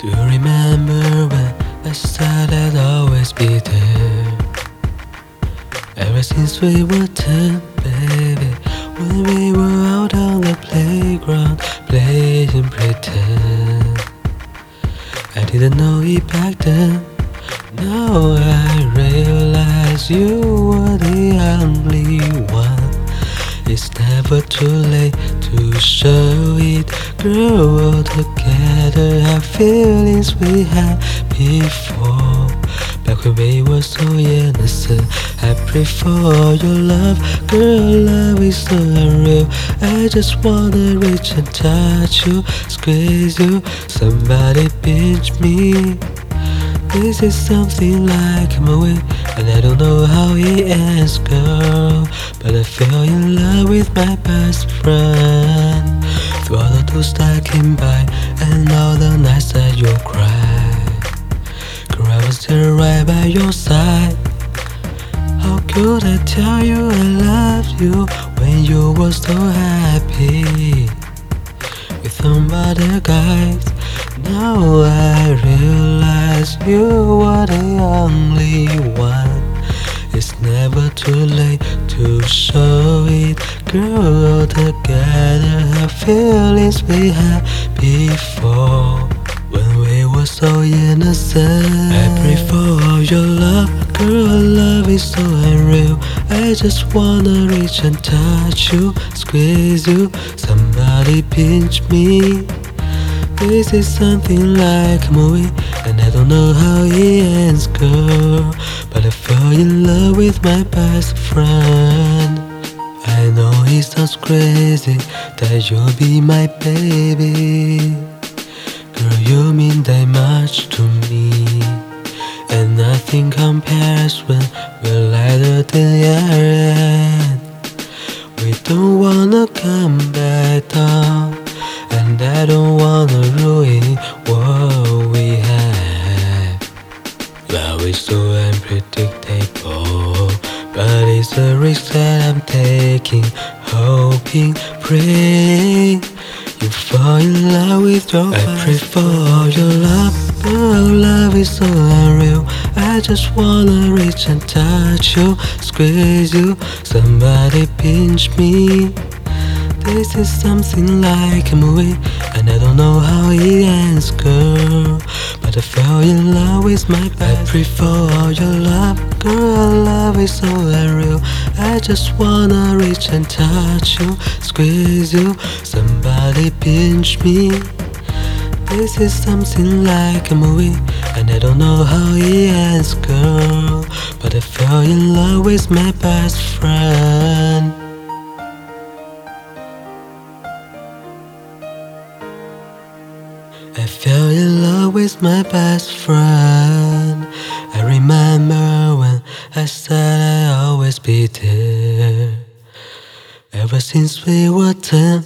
Do you remember when I said I'd always be there? Ever since we were ten, baby, when we were out on the playground playing pretend. I didn't know it back then. Now I realize you were the only one. It's never too late to show it. Girl, all together have feelings we had before. Back when we were so innocent, I pray for your love. Girl, love is so unreal. I just wanna reach and touch you, squeeze you. Somebody pinch me. This is something like a movie, and I don't know how it ends, girl. But I fell in love with my best friend. Through all the those that came by, and all the nights that you cried. Girl, I was there right by your side. How could I tell you I loved you when you were so happy with some other guys? Now to show it. Girl, all together have feelings we had before. When we were so innocent, I pray for all your love. Girl, love is so unreal. I just wanna reach and touch you, squeeze you. Somebody pinch me. This is something like a movie, and I don't know how it ends, girl. But I fell in love with my best friend. I know it sounds crazy that you'll be my baby. Girl, you mean that much to me. And nothing compares when we're lighter than air. We don't wanna come back down. I don't wanna ruin what we have. Love is so unpredictable, but it's a risk that I'm taking. Hoping, praying you fall in love with your I pray for your love, but love is so unreal. I just wanna reach and touch you, squeeze you. Somebody pinch me. This is something like a movie, and I don't know how it ends, girl. But I fell in love with my best. I pray for your love, girl. Love is so unreal. I just wanna reach and touch you, squeeze you. Somebody pinch me. This is something like a movie, and I don't know how it ends, girl. But I fell in love with my best friend. Fell in love with my best friend. I remember when I said I'd always be there. Ever since we were ten,